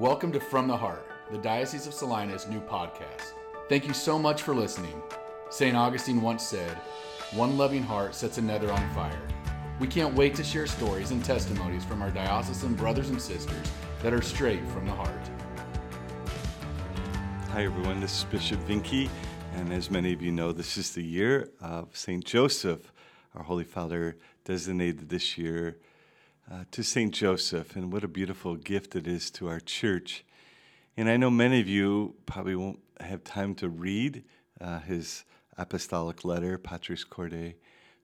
Welcome to From the Heart, the Diocese of Salina's new podcast. Thank you so much for listening. St. Augustine once said, One loving heart sets another on fire. We can't wait to share stories and testimonies from our diocesan brothers and sisters that are straight from the heart. Hi, everyone. This is Bishop Vincke, and as many of you know, this is the year of St. Joseph. Our Holy Father designated this year uh, to St. Joseph, and what a beautiful gift it is to our church. And I know many of you probably won't have time to read uh, his apostolic letter, Patris Corde.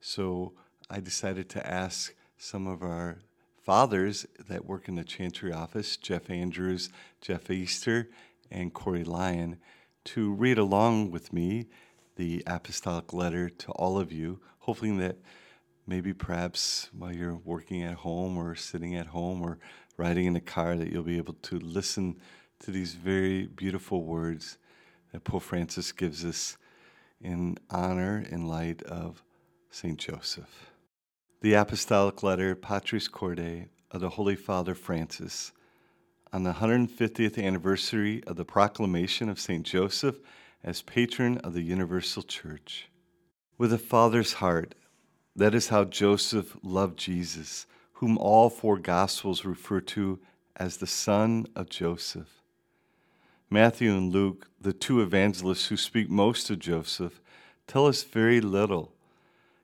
So I decided to ask some of our fathers that work in the chancery office, Jeff Andrews, Jeff Easter, and Corey Lyon, to read along with me the apostolic letter to all of you, hoping that maybe perhaps while you're working at home or sitting at home or riding in a car that you'll be able to listen to these very beautiful words that Pope Francis gives us in honor in light of St. Joseph. The Apostolic Letter Patris Corde of the Holy Father Francis on the 150th anniversary of the proclamation of St. Joseph as patron of the Universal Church. With a father's heart, that is how Joseph loved Jesus, whom all four Gospels refer to as the son of Joseph. Matthew and Luke, the two evangelists who speak most of Joseph, tell us very little,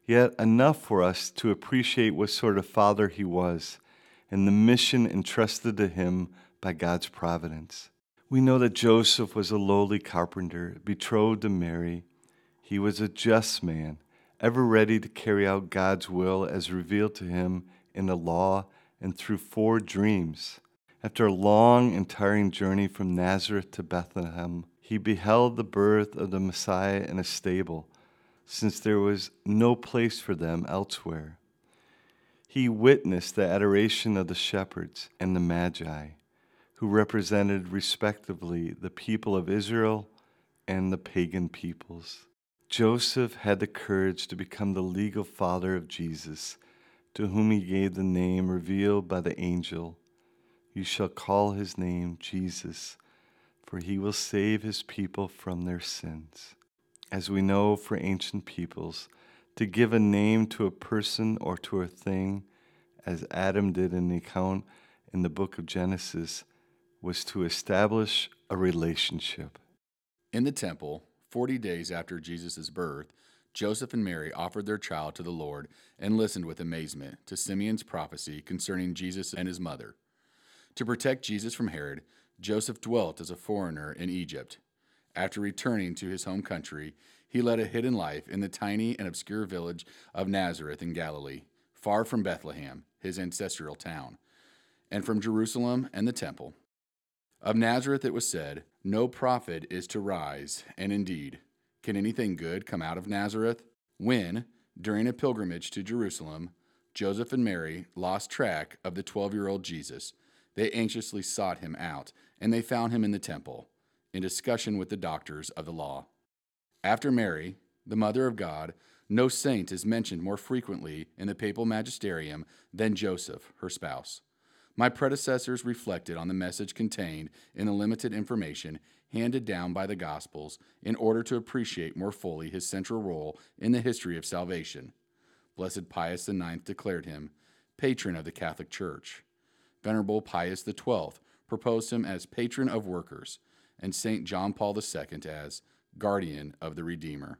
yet enough for us to appreciate what sort of father he was and the mission entrusted to him by God's providence. We know that Joseph was a lowly carpenter, betrothed to Mary. He was a just man ever ready to carry out God's will as revealed to him in the law and through four dreams. After a long and tiring journey from Nazareth to Bethlehem, he beheld the birth of the Messiah in a stable, since there was no place for them elsewhere. He witnessed the adoration of the shepherds and the Magi, who represented respectively the people of Israel and the pagan peoples. Joseph had the courage to become the legal father of Jesus, to whom he gave the name revealed by the angel. You shall call his name Jesus, for he will save his people from their sins. As we know for ancient peoples, to give a name to a person or to a thing, as Adam did in the account in the book of Genesis, was to establish a relationship. In the temple, Forty days after Jesus' birth, Joseph and Mary offered their child to the Lord and listened with amazement to Simeon's prophecy concerning Jesus and his mother. To protect Jesus from Herod, Joseph dwelt as a foreigner in Egypt. After returning to his home country, he led a hidden life in the tiny and obscure village of Nazareth in Galilee, far from Bethlehem, his ancestral town, and from Jerusalem and the temple. Of Nazareth it was said, No prophet is to rise, and indeed, can anything good come out of Nazareth? When, during a pilgrimage to Jerusalem, Joseph and Mary lost track of the 12 year old Jesus, they anxiously sought him out, and they found him in the temple, in discussion with the doctors of the law. After Mary, the Mother of God, no saint is mentioned more frequently in the papal magisterium than Joseph, her spouse. My predecessors reflected on the message contained in the limited information handed down by the Gospels in order to appreciate more fully his central role in the history of salvation. Blessed Pius IX declared him patron of the Catholic Church. Venerable Pius XII proposed him as patron of workers, and St. John Paul II as guardian of the Redeemer.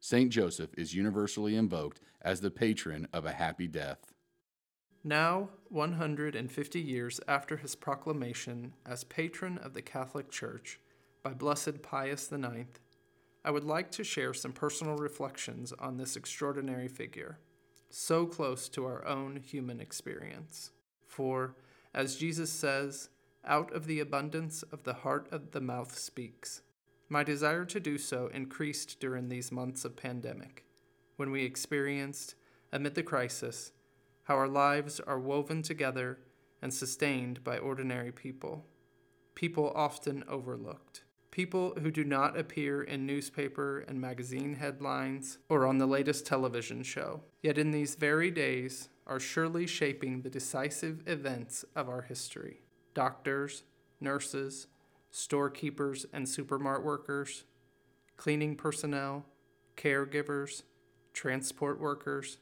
St. Joseph is universally invoked as the patron of a happy death. Now, 150 years after his proclamation as patron of the Catholic Church by Blessed Pius IX, I would like to share some personal reflections on this extraordinary figure, so close to our own human experience. For, as Jesus says, out of the abundance of the heart of the mouth speaks. My desire to do so increased during these months of pandemic, when we experienced, amid the crisis, how our lives are woven together and sustained by ordinary people, people often overlooked, people who do not appear in newspaper and magazine headlines or on the latest television show, yet in these very days are surely shaping the decisive events of our history. Doctors, nurses, storekeepers and supermarket workers, cleaning personnel, caregivers, transport workers,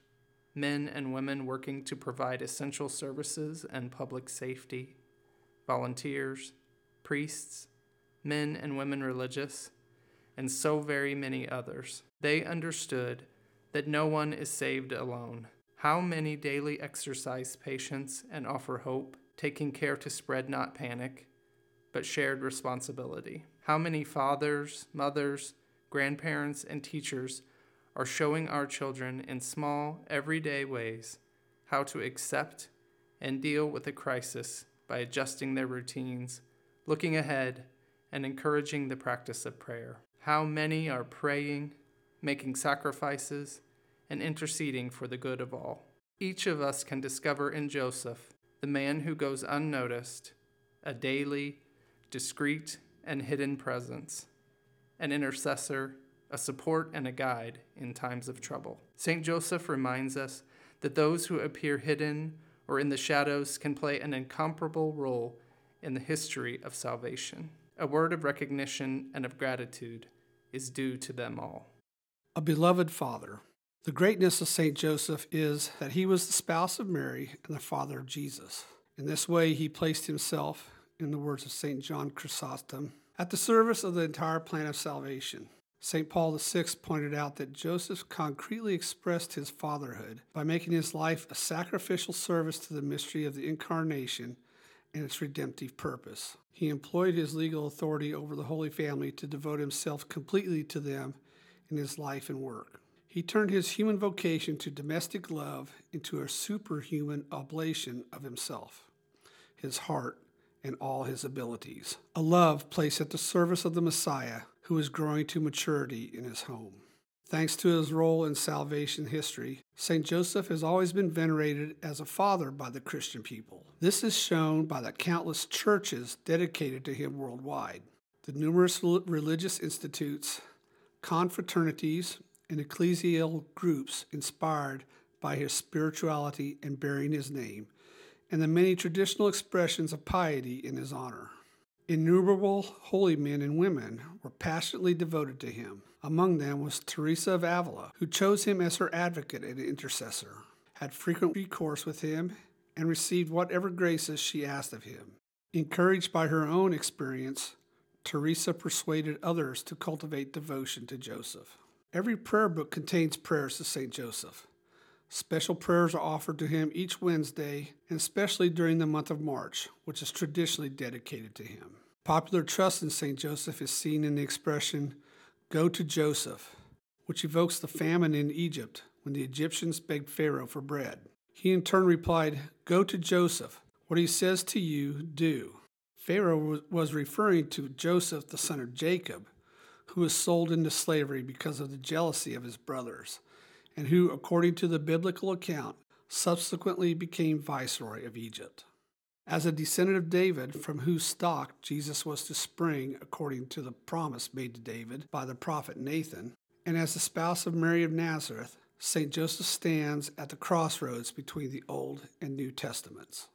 men and women working to provide essential services and public safety, volunteers, priests, men and women religious, and so very many others. They understood that no one is saved alone. How many daily exercise patience and offer hope, taking care to spread not panic, but shared responsibility? How many fathers, mothers, grandparents, and teachers are showing our children in small, everyday ways how to accept and deal with a crisis by adjusting their routines, looking ahead, and encouraging the practice of prayer. How many are praying, making sacrifices, and interceding for the good of all. Each of us can discover in Joseph, the man who goes unnoticed, a daily, discreet, and hidden presence, an intercessor, a support, and a guide in times of trouble. St. Joseph reminds us that those who appear hidden or in the shadows can play an incomparable role in the history of salvation. A word of recognition and of gratitude is due to them all. A beloved father. The greatness of St. Joseph is that he was the spouse of Mary and the father of Jesus. In this way, he placed himself, in the words of St. John Chrysostom, at the service of the entire plan of salvation. St. Paul VI pointed out that Joseph concretely expressed his fatherhood by making his life a sacrificial service to the mystery of the Incarnation and its redemptive purpose. He employed his legal authority over the Holy Family to devote himself completely to them in his life and work. He turned his human vocation to domestic love into a superhuman oblation of himself, his heart, and all his abilities. A love placed at the service of the Messiah who is growing to maturity in his home. Thanks to his role in salvation history, St. Joseph has always been venerated as a father by the Christian people. This is shown by the countless churches dedicated to him worldwide, the numerous religious institutes, confraternities, and ecclesial groups inspired by his spirituality and bearing his name, and the many traditional expressions of piety in his honor. Innumerable holy men and women were passionately devoted to him. Among them was Teresa of Avila, who chose him as her advocate and intercessor, had frequent recourse with him, and received whatever graces she asked of him. Encouraged by her own experience, Teresa persuaded others to cultivate devotion to Joseph. Every prayer book contains prayers to St. Joseph. Special prayers are offered to him each Wednesday, and especially during the month of March, which is traditionally dedicated to him. Popular trust in St. Joseph is seen in the expression, Go to Joseph, which evokes the famine in Egypt when the Egyptians begged Pharaoh for bread. He in turn replied, Go to Joseph. What he says to you, do. Pharaoh was referring to Joseph, the son of Jacob, who was sold into slavery because of the jealousy of his brothers and who, according to the biblical account, subsequently became viceroy of Egypt. As a descendant of David, from whose stock Jesus was to spring according to the promise made to David by the prophet Nathan, and as the spouse of Mary of Nazareth, St. Joseph stands at the crossroads between the Old and New Testaments.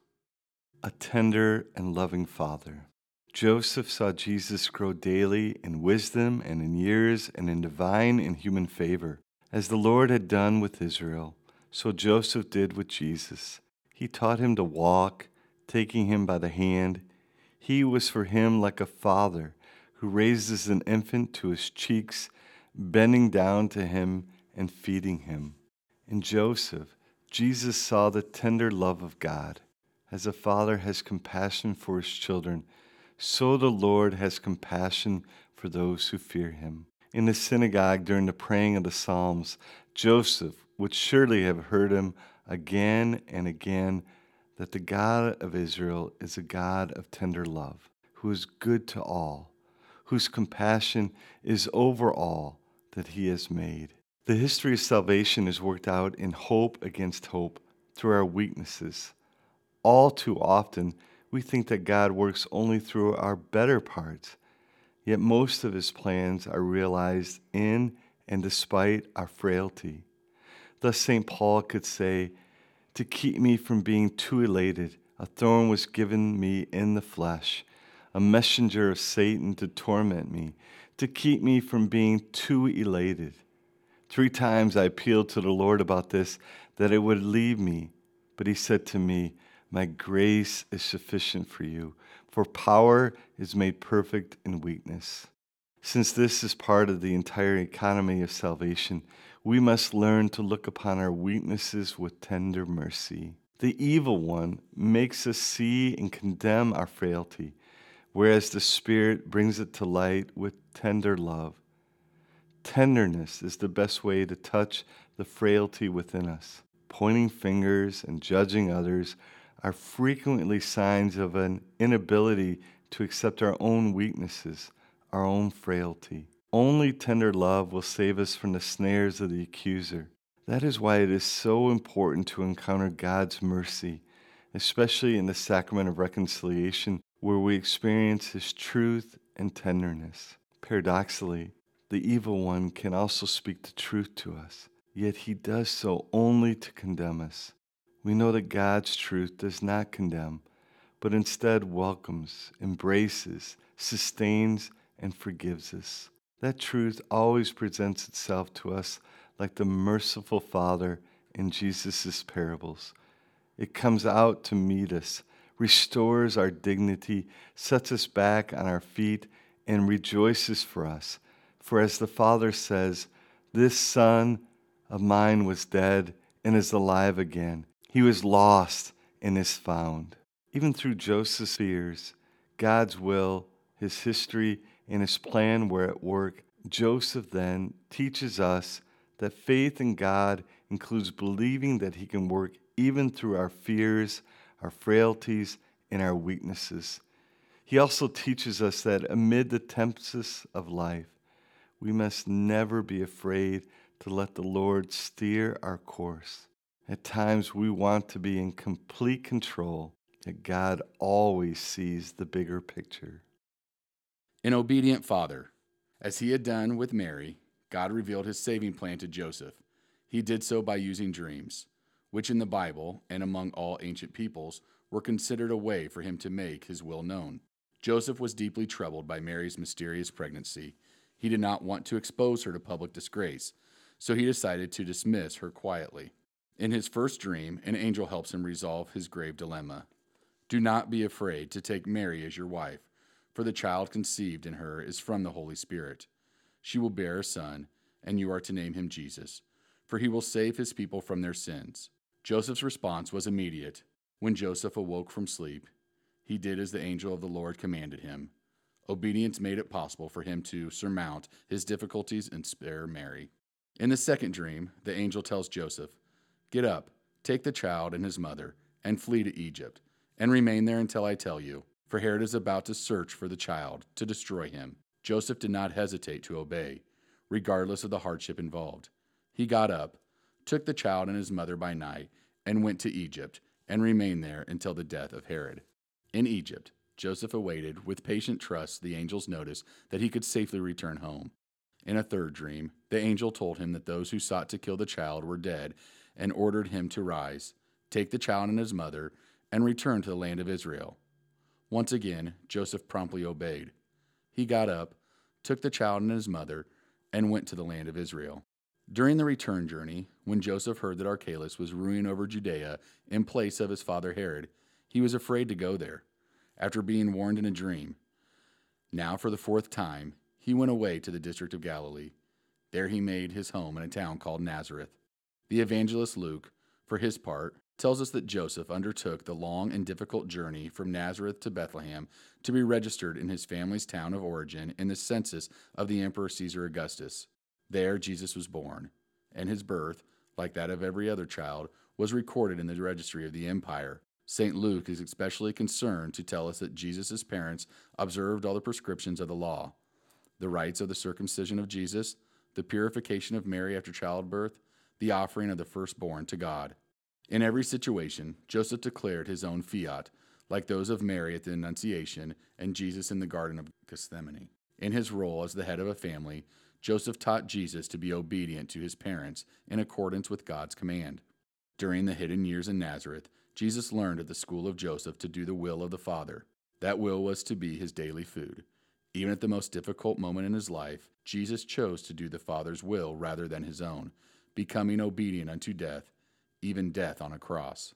A tender and loving father. Joseph saw Jesus grow daily in wisdom and in years and in divine and human favor. As the Lord had done with Israel, so Joseph did with Jesus. He taught him to walk, taking him by the hand. He was for him like a father who raises an infant to his cheeks, bending down to him and feeding him. In Joseph, Jesus saw the tender love of God. As a father has compassion for his children, so the Lord has compassion for those who fear him in the synagogue during the praying of the Psalms, Joseph would surely have heard him again and again that the God of Israel is a God of tender love, who is good to all, whose compassion is over all that he has made. The history of salvation is worked out in hope against hope through our weaknesses. All too often, we think that God works only through our better parts Yet most of his plans are realized in and despite our frailty. Thus, St. Paul could say, To keep me from being too elated, a thorn was given me in the flesh, a messenger of Satan to torment me, to keep me from being too elated. Three times I appealed to the Lord about this, that it would leave me. But he said to me, My grace is sufficient for you, for power is made perfect in weakness. Since this is part of the entire economy of salvation, we must learn to look upon our weaknesses with tender mercy. The evil one makes us see and condemn our frailty, whereas the Spirit brings it to light with tender love. Tenderness is the best way to touch the frailty within us. Pointing fingers and judging others are frequently signs of an inability to accept our own weaknesses, our own frailty. Only tender love will save us from the snares of the accuser. That is why it is so important to encounter God's mercy, especially in the sacrament of reconciliation, where we experience His truth and tenderness. Paradoxically, the evil one can also speak the truth to us, yet he does so only to condemn us. We know that God's truth does not condemn, but instead welcomes, embraces, sustains, and forgives us. That truth always presents itself to us like the merciful Father in Jesus' parables. It comes out to meet us, restores our dignity, sets us back on our feet, and rejoices for us. For as the Father says, This Son of mine was dead and is alive again. He was lost and is found. Even through Joseph's fears, God's will, his history, and his plan were at work. Joseph then teaches us that faith in God includes believing that He can work even through our fears, our frailties, and our weaknesses. He also teaches us that amid the tempests of life, we must never be afraid to let the Lord steer our course. At times, we want to be in complete control, yet God always sees the bigger picture. An obedient father. As he had done with Mary, God revealed his saving plan to Joseph. He did so by using dreams, which in the Bible and among all ancient peoples were considered a way for him to make his will known. Joseph was deeply troubled by Mary's mysterious pregnancy. He did not want to expose her to public disgrace, so he decided to dismiss her quietly. In his first dream, an angel helps him resolve his grave dilemma. Do not be afraid to take Mary as your wife, for the child conceived in her is from the Holy Spirit. She will bear a son, and you are to name him Jesus, for he will save his people from their sins. Joseph's response was immediate. When Joseph awoke from sleep, he did as the angel of the Lord commanded him. Obedience made it possible for him to surmount his difficulties and spare Mary. In the second dream, the angel tells Joseph, Get up, take the child and his mother, and flee to Egypt, and remain there until I tell you, for Herod is about to search for the child to destroy him. Joseph did not hesitate to obey, regardless of the hardship involved. He got up, took the child and his mother by night, and went to Egypt, and remained there until the death of Herod. In Egypt, Joseph awaited with patient trust the angel's notice that he could safely return home. In a third dream, the angel told him that those who sought to kill the child were dead and ordered him to rise, take the child and his mother, and return to the land of Israel. Once again, Joseph promptly obeyed. He got up, took the child and his mother, and went to the land of Israel. During the return journey, when Joseph heard that Archelaus was ruling over Judea in place of his father Herod, he was afraid to go there, after being warned in a dream. Now, for the fourth time, he went away to the district of Galilee. There he made his home in a town called Nazareth. The evangelist Luke, for his part, tells us that Joseph undertook the long and difficult journey from Nazareth to Bethlehem to be registered in his family's town of origin in the census of the Emperor Caesar Augustus. There Jesus was born, and his birth, like that of every other child, was recorded in the registry of the empire. St. Luke is especially concerned to tell us that Jesus' parents observed all the prescriptions of the law the rites of the circumcision of Jesus, the purification of Mary after childbirth, the offering of the firstborn to God. In every situation, Joseph declared his own fiat, like those of Mary at the Annunciation and Jesus in the Garden of Gethsemane. In his role as the head of a family, Joseph taught Jesus to be obedient to his parents in accordance with God's command. During the hidden years in Nazareth, Jesus learned at the school of Joseph to do the will of the Father. That will was to be his daily food. Even at the most difficult moment in his life, Jesus chose to do the Father's will rather than his own, becoming obedient unto death, even death on a cross.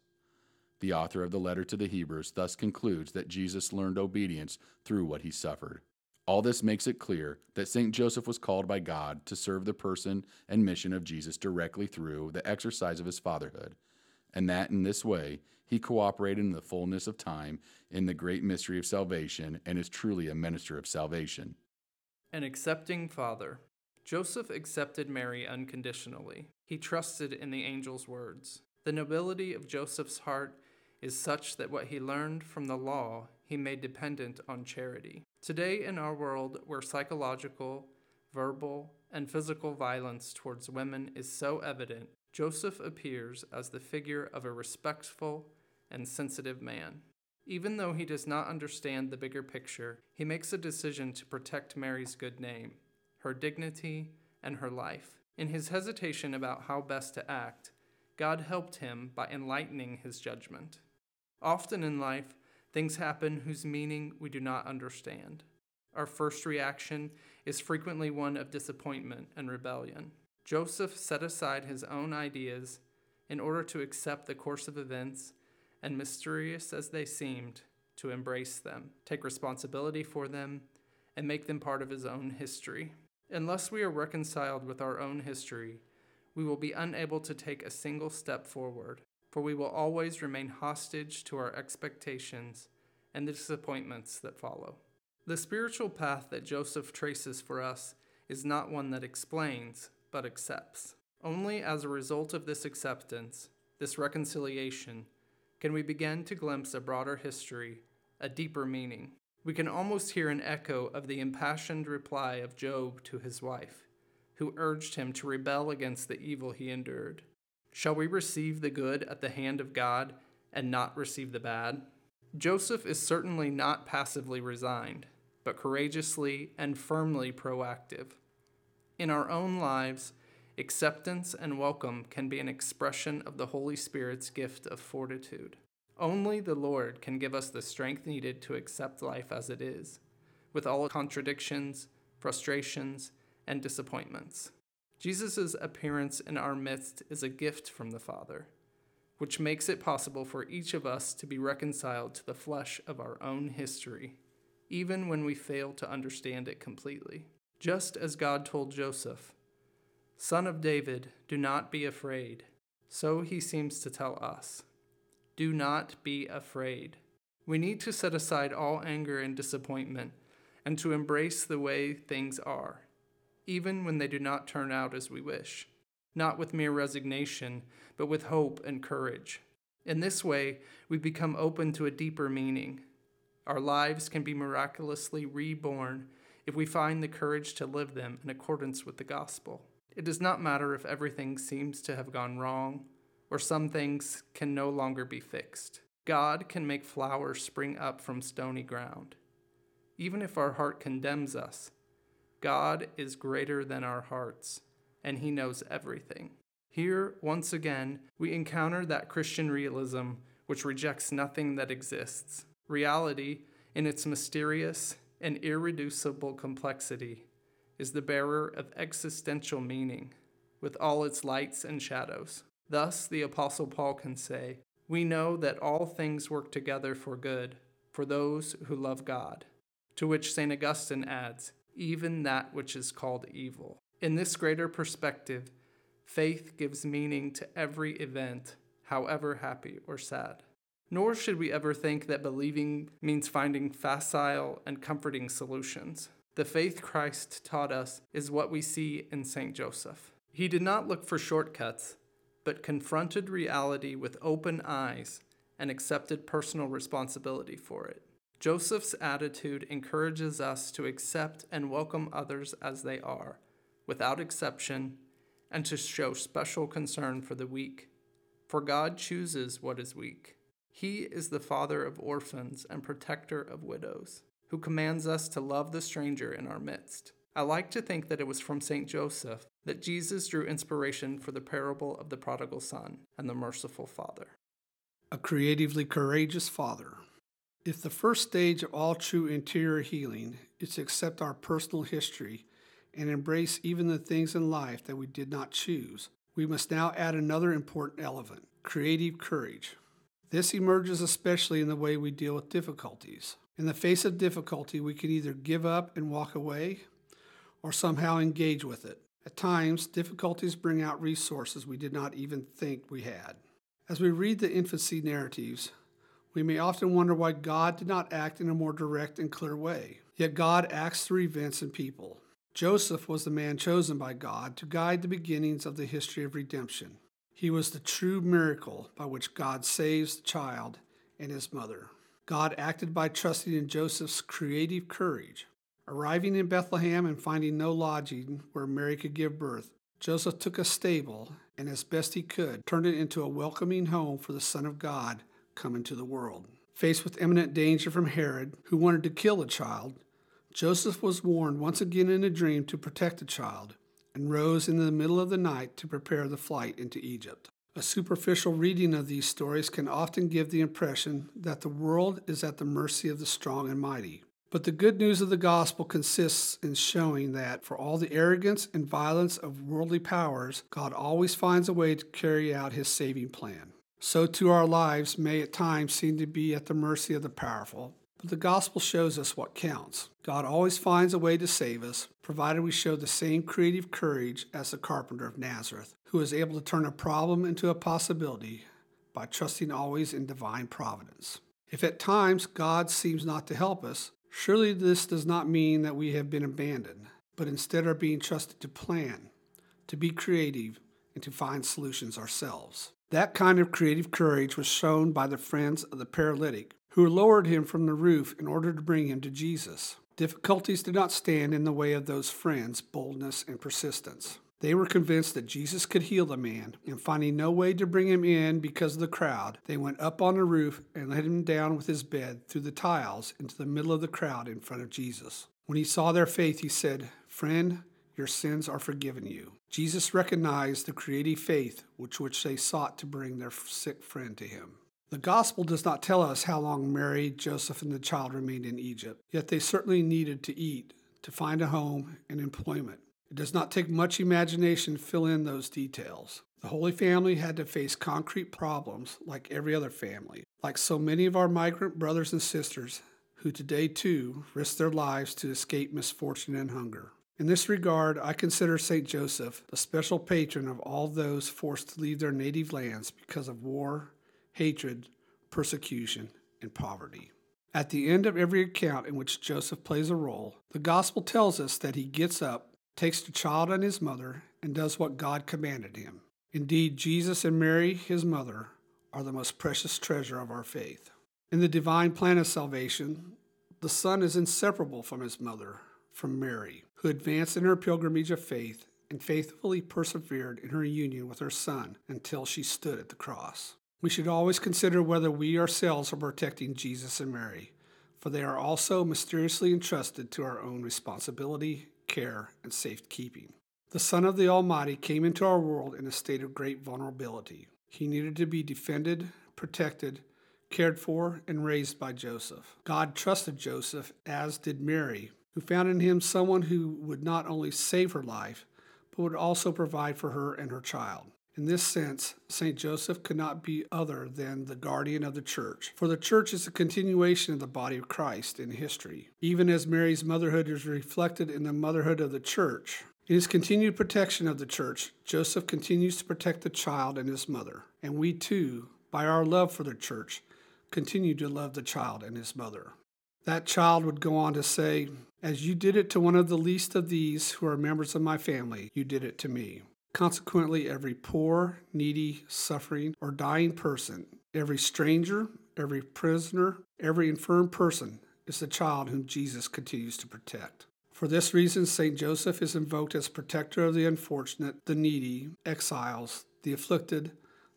The author of the letter to the Hebrews thus concludes that Jesus learned obedience through what he suffered. All this makes it clear that St. Joseph was called by God to serve the person and mission of Jesus directly through the exercise of his fatherhood, and that in this way he cooperated in the fullness of time in the great mystery of salvation and is truly a minister of salvation. An accepting father. Joseph accepted Mary unconditionally. He trusted in the angel's words. The nobility of Joseph's heart is such that what he learned from the law he made dependent on charity. Today, in our world where psychological, verbal, and physical violence towards women is so evident, Joseph appears as the figure of a respectful and sensitive man. Even though he does not understand the bigger picture, he makes a decision to protect Mary's good name, her dignity, and her life. In his hesitation about how best to act, God helped him by enlightening his judgment. Often in life, things happen whose meaning we do not understand. Our first reaction is frequently one of disappointment and rebellion. Joseph set aside his own ideas in order to accept the course of events, and mysterious as they seemed, to embrace them, take responsibility for them, and make them part of his own history. Unless we are reconciled with our own history, we will be unable to take a single step forward for we will always remain hostage to our expectations and the disappointments that follow. The spiritual path that Joseph traces for us is not one that explains, but accepts. Only as a result of this acceptance, this reconciliation, can we begin to glimpse a broader history, a deeper meaning. We can almost hear an echo of the impassioned reply of Job to his wife, who urged him to rebel against the evil he endured. Shall we receive the good at the hand of God and not receive the bad? Joseph is certainly not passively resigned, but courageously and firmly proactive. In our own lives, acceptance and welcome can be an expression of the Holy Spirit's gift of fortitude. Only the Lord can give us the strength needed to accept life as it is, with all contradictions, frustrations, and disappointments. Jesus' appearance in our midst is a gift from the Father, which makes it possible for each of us to be reconciled to the flesh of our own history, even when we fail to understand it completely. Just as God told Joseph, Son of David, do not be afraid, so he seems to tell us, Do not be afraid. We need to set aside all anger and disappointment and to embrace the way things are even when they do not turn out as we wish, not with mere resignation, but with hope and courage. In this way, we become open to a deeper meaning. Our lives can be miraculously reborn if we find the courage to live them in accordance with the gospel. It does not matter if everything seems to have gone wrong or some things can no longer be fixed. God can make flowers spring up from stony ground. Even if our heart condemns us, God is greater than our hearts, and He knows everything. Here, once again, we encounter that Christian realism which rejects nothing that exists. Reality, in its mysterious and irreducible complexity, is the bearer of existential meaning, with all its lights and shadows. Thus, the Apostle Paul can say, We know that all things work together for good for those who love God. To which St. Augustine adds, even that which is called evil. In this greater perspective, faith gives meaning to every event, however happy or sad. Nor should we ever think that believing means finding facile and comforting solutions. The faith Christ taught us is what we see in St. Joseph. He did not look for shortcuts, but confronted reality with open eyes and accepted personal responsibility for it. Joseph's attitude encourages us to accept and welcome others as they are, without exception, and to show special concern for the weak. For God chooses what is weak. He is the father of orphans and protector of widows, who commands us to love the stranger in our midst. I like to think that it was from St. Joseph that Jesus drew inspiration for the parable of the prodigal son and the merciful father. A creatively courageous father. If the first stage of all true interior healing is to accept our personal history and embrace even the things in life that we did not choose, we must now add another important element creative courage. This emerges especially in the way we deal with difficulties. In the face of difficulty, we can either give up and walk away or somehow engage with it. At times, difficulties bring out resources we did not even think we had. As we read the infancy narratives, we may often wonder why God did not act in a more direct and clear way. Yet God acts through events and people. Joseph was the man chosen by God to guide the beginnings of the history of redemption. He was the true miracle by which God saves the child and his mother. God acted by trusting in Joseph's creative courage. Arriving in Bethlehem and finding no lodging where Mary could give birth, Joseph took a stable and, as best he could, turned it into a welcoming home for the Son of God come into the world. Faced with imminent danger from Herod, who wanted to kill the child, Joseph was warned once again in a dream to protect the child and rose in the middle of the night to prepare the flight into Egypt. A superficial reading of these stories can often give the impression that the world is at the mercy of the strong and mighty. But the good news of the gospel consists in showing that, for all the arrogance and violence of worldly powers, God always finds a way to carry out his saving plan. So too our lives may at times seem to be at the mercy of the powerful, but the gospel shows us what counts. God always finds a way to save us, provided we show the same creative courage as the carpenter of Nazareth, who is able to turn a problem into a possibility by trusting always in divine providence. If at times God seems not to help us, Surely this does not mean that we have been abandoned, but instead are being trusted to plan, to be creative, and to find solutions ourselves. That kind of creative courage was shown by the friends of the paralytic, who lowered him from the roof in order to bring him to Jesus. Difficulties did not stand in the way of those friends' boldness and persistence. They were convinced that Jesus could heal the man, and finding no way to bring him in because of the crowd, they went up on the roof and let him down with his bed through the tiles into the middle of the crowd in front of Jesus. When he saw their faith, he said, Friend, your sins are forgiven you. Jesus recognized the creative faith which which they sought to bring their sick friend to him. The gospel does not tell us how long Mary, Joseph, and the child remained in Egypt, yet they certainly needed to eat, to find a home and employment. It does not take much imagination to fill in those details. The Holy Family had to face concrete problems like every other family, like so many of our migrant brothers and sisters who today too risk their lives to escape misfortune and hunger. In this regard, I consider St. Joseph the special patron of all those forced to leave their native lands because of war, hatred, persecution, and poverty. At the end of every account in which Joseph plays a role, the Gospel tells us that he gets up takes the child and his mother, and does what God commanded him. Indeed, Jesus and Mary, his mother, are the most precious treasure of our faith. In the divine plan of salvation, the Son is inseparable from his mother, from Mary, who advanced in her pilgrimage of faith and faithfully persevered in her union with her Son until she stood at the cross. We should always consider whether we ourselves are protecting Jesus and Mary, for they are also mysteriously entrusted to our own responsibility care, and safekeeping. The Son of the Almighty came into our world in a state of great vulnerability. He needed to be defended, protected, cared for, and raised by Joseph. God trusted Joseph, as did Mary, who found in him someone who would not only save her life, but would also provide for her and her child. In this sense, St. Joseph could not be other than the guardian of the church, for the church is a continuation of the body of Christ in history. Even as Mary's motherhood is reflected in the motherhood of the church, in his continued protection of the church, Joseph continues to protect the child and his mother. And we too, by our love for the church, continue to love the child and his mother. That child would go on to say, As you did it to one of the least of these who are members of my family, you did it to me. Consequently, every poor, needy, suffering, or dying person, every stranger, every prisoner, every infirm person is the child whom Jesus continues to protect. For this reason, St. Joseph is invoked as protector of the unfortunate, the needy, exiles, the afflicted,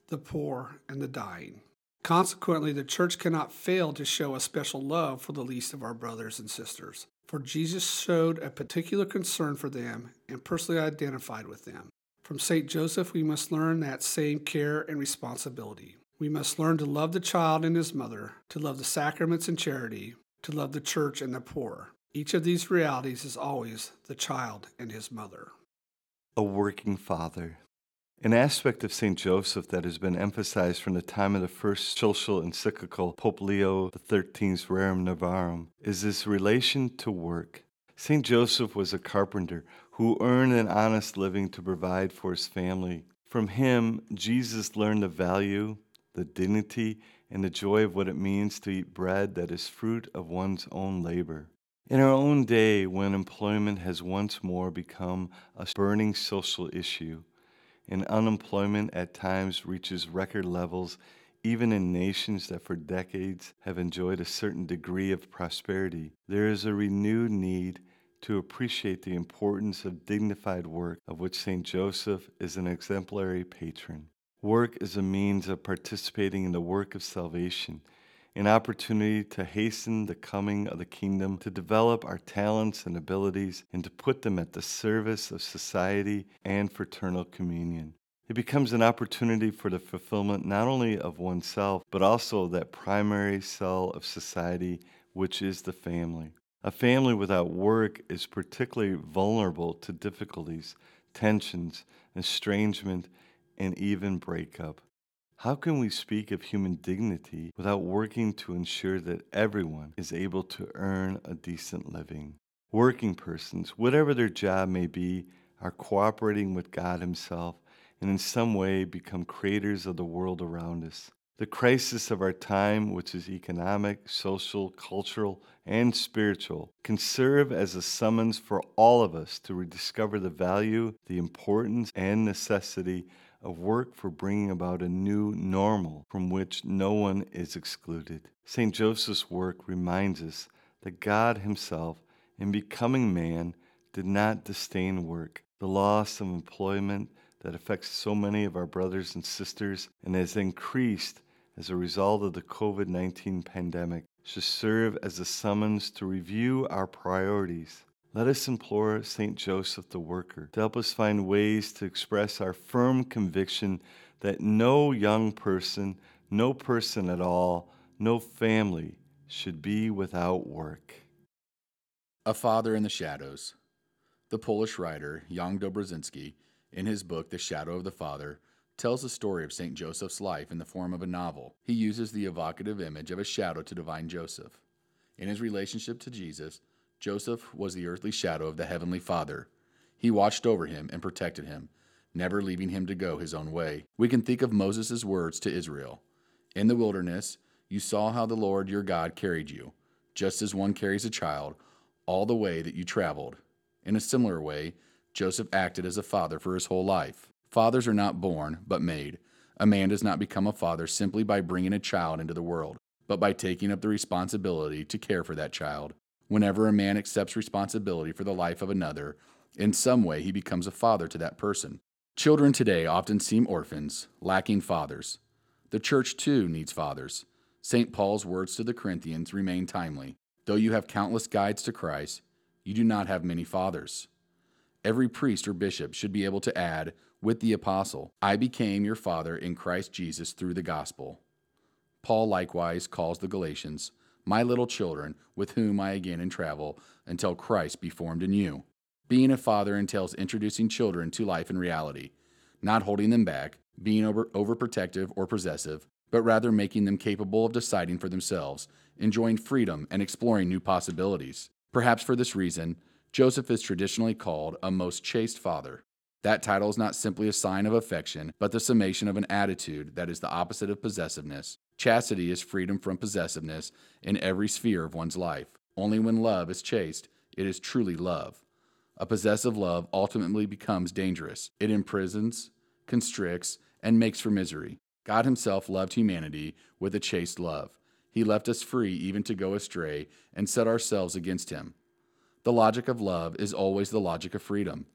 the poor, and the dying. Consequently, the Church cannot fail to show a special love for the least of our brothers and sisters, for Jesus showed a particular concern for them and personally identified with them. From St. Joseph, we must learn that same care and responsibility. We must learn to love the child and his mother, to love the sacraments and charity, to love the church and the poor. Each of these realities is always the child and his mother. A working father. An aspect of St. Joseph that has been emphasized from the time of the first social encyclical, Pope Leo XIII's Rerum Novarum, is his relation to work. St. Joseph was a carpenter who earned an honest living to provide for his family. From him, Jesus learned the value, the dignity, and the joy of what it means to eat bread that is fruit of one's own labor. In our own day, when employment has once more become a burning social issue, and unemployment at times reaches record levels, even in nations that for decades have enjoyed a certain degree of prosperity, there is a renewed need to appreciate the importance of dignified work, of which St. Joseph is an exemplary patron. Work is a means of participating in the work of salvation an opportunity to hasten the coming of the kingdom, to develop our talents and abilities, and to put them at the service of society and fraternal communion. It becomes an opportunity for the fulfillment not only of oneself, but also that primary cell of society, which is the family. A family without work is particularly vulnerable to difficulties, tensions, estrangement, and even breakup. How can we speak of human dignity without working to ensure that everyone is able to earn a decent living? Working persons, whatever their job may be, are cooperating with God Himself and in some way become creators of the world around us. The crisis of our time, which is economic, social, cultural, and spiritual, can serve as a summons for all of us to rediscover the value, the importance, and necessity of work for bringing about a new normal from which no one is excluded. St. Joseph's work reminds us that God Himself, in becoming man, did not disdain work. The loss of employment that affects so many of our brothers and sisters and has increased as a result of the COVID 19 pandemic should serve as a summons to review our priorities let us implore St. Joseph the Worker to help us find ways to express our firm conviction that no young person, no person at all, no family should be without work. A Father in the Shadows. The Polish writer Jan Dobraczyński, in his book The Shadow of the Father, tells the story of St. Joseph's life in the form of a novel. He uses the evocative image of a shadow to divine Joseph. In his relationship to Jesus, Joseph was the earthly shadow of the heavenly Father. He watched over him and protected him, never leaving him to go his own way. We can think of Moses' words to Israel In the wilderness, you saw how the Lord your God carried you, just as one carries a child, all the way that you traveled. In a similar way, Joseph acted as a father for his whole life. Fathers are not born, but made. A man does not become a father simply by bringing a child into the world, but by taking up the responsibility to care for that child. Whenever a man accepts responsibility for the life of another, in some way he becomes a father to that person. Children today often seem orphans, lacking fathers. The church too needs fathers. St. Paul's words to the Corinthians remain timely. Though you have countless guides to Christ, you do not have many fathers. Every priest or bishop should be able to add, with the apostle, I became your father in Christ Jesus through the gospel. Paul likewise calls the Galatians my little children, with whom I again travel, until Christ be formed in you. Being a father entails introducing children to life and reality, not holding them back, being over, overprotective or possessive, but rather making them capable of deciding for themselves, enjoying freedom, and exploring new possibilities. Perhaps for this reason, Joseph is traditionally called a most chaste father. That title is not simply a sign of affection, but the summation of an attitude that is the opposite of possessiveness. Chastity is freedom from possessiveness in every sphere of one's life. Only when love is chaste, it is truly love. A possessive love ultimately becomes dangerous. It imprisons, constricts, and makes for misery. God Himself loved humanity with a chaste love. He left us free even to go astray and set ourselves against Him. The logic of love is always the logic of freedom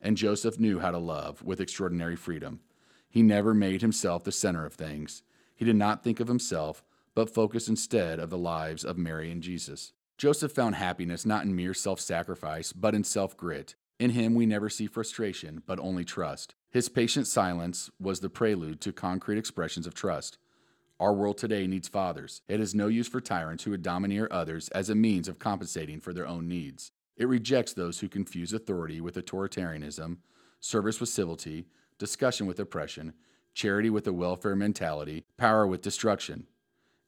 and Joseph knew how to love with extraordinary freedom. He never made himself the center of things. He did not think of himself, but focused instead of the lives of Mary and Jesus. Joseph found happiness not in mere self sacrifice, but in self grit. In him, we never see frustration, but only trust. His patient silence was the prelude to concrete expressions of trust. Our world today needs fathers. It is no use for tyrants who would domineer others as a means of compensating for their own needs. It rejects those who confuse authority with authoritarianism, service with civility, discussion with oppression, charity with a welfare mentality, power with destruction.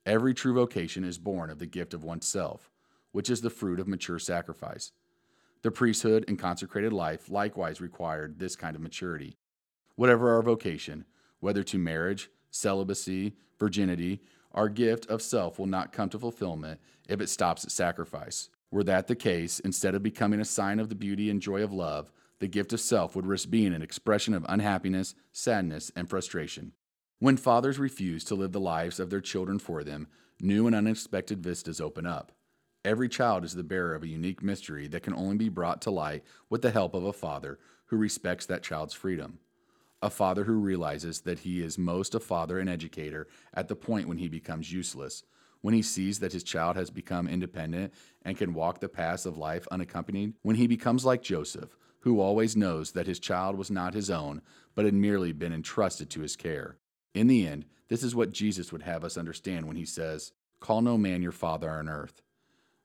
Every true vocation is born of the gift of oneself, which is the fruit of mature sacrifice. The priesthood and consecrated life likewise required this kind of maturity. Whatever our vocation, whether to marriage, celibacy, virginity, our gift of self will not come to fulfillment if it stops at sacrifice. Were that the case, instead of becoming a sign of the beauty and joy of love, the gift of self would risk being an expression of unhappiness, sadness, and frustration. When fathers refuse to live the lives of their children for them, new and unexpected vistas open up. Every child is the bearer of a unique mystery that can only be brought to light with the help of a father who respects that child's freedom. A father who realizes that he is most a father and educator at the point when he becomes useless, when he sees that his child has become independent and can walk the paths of life unaccompanied, when he becomes like Joseph, who always knows that his child was not his own, but had merely been entrusted to his care. In the end, this is what Jesus would have us understand when he says, Call no man your father on earth,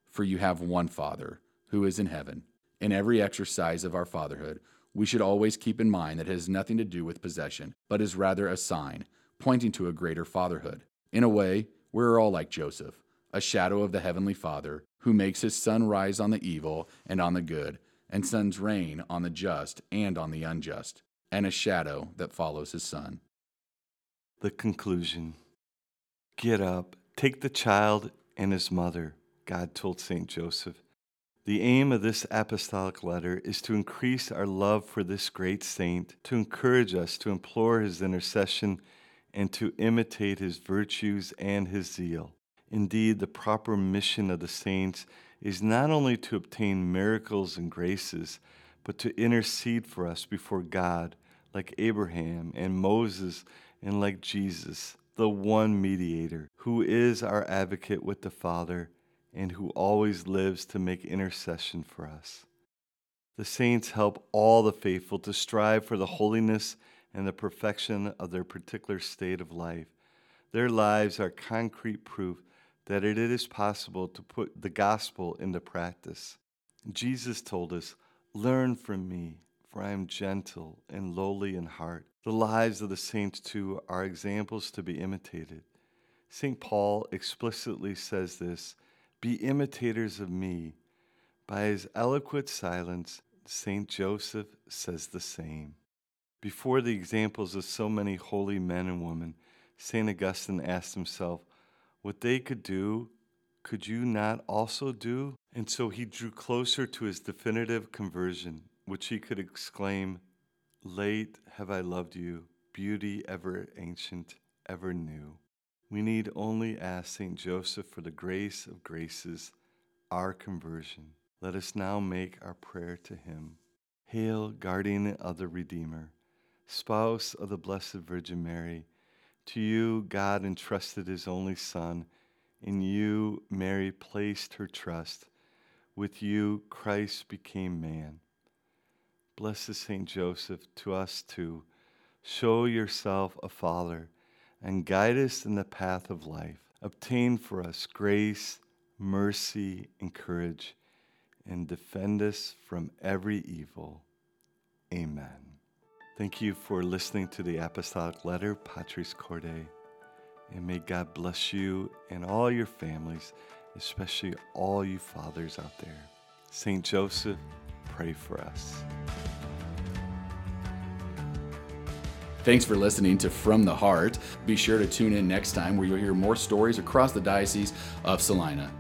for you have one Father, who is in heaven. In every exercise of our fatherhood, we should always keep in mind that it has nothing to do with possession, but is rather a sign, pointing to a greater fatherhood. In a way, we're all like Joseph, a shadow of the Heavenly Father, who makes his sun rise on the evil and on the good, and sends rain on the just and on the unjust, and a shadow that follows his son. The conclusion Get up, take the child and his mother, God told St. Joseph. The aim of this apostolic letter is to increase our love for this great saint, to encourage us to implore his intercession, and to imitate his virtues and his zeal. Indeed, the proper mission of the saints is not only to obtain miracles and graces, but to intercede for us before God, like Abraham and Moses, and like Jesus, the one mediator, who is our advocate with the Father and who always lives to make intercession for us. The saints help all the faithful to strive for the holiness and the perfection of their particular state of life. Their lives are concrete proof that it is possible to put the gospel into practice. Jesus told us, Learn from me, for I am gentle and lowly in heart. The lives of the saints, too, are examples to be imitated. St. Paul explicitly says this Be imitators of me. By his eloquent silence, St. Joseph says the same. Before the examples of so many holy men and women, St. Augustine asked himself, what they could do, could you not also do? And so he drew closer to his definitive conversion, which he could exclaim, Late have I loved you, beauty ever ancient, ever new. We need only ask St. Joseph for the grace of graces, our conversion. Let us now make our prayer to him. Hail, guardian of the Redeemer, spouse of the Blessed Virgin Mary to you, God entrusted his only Son. In you, Mary placed her trust. With you, Christ became man. Blessed Saint Joseph, to us too, show yourself a father and guide us in the path of life. Obtain for us grace, mercy, and courage, and defend us from every evil. Amen. Thank you for listening to the Apostolic Letter, Patris Corde. And may God bless you and all your families, especially all you fathers out there. St. Joseph, pray for us. Thanks for listening to From the Heart. Be sure to tune in next time where you'll hear more stories across the Diocese of Salina.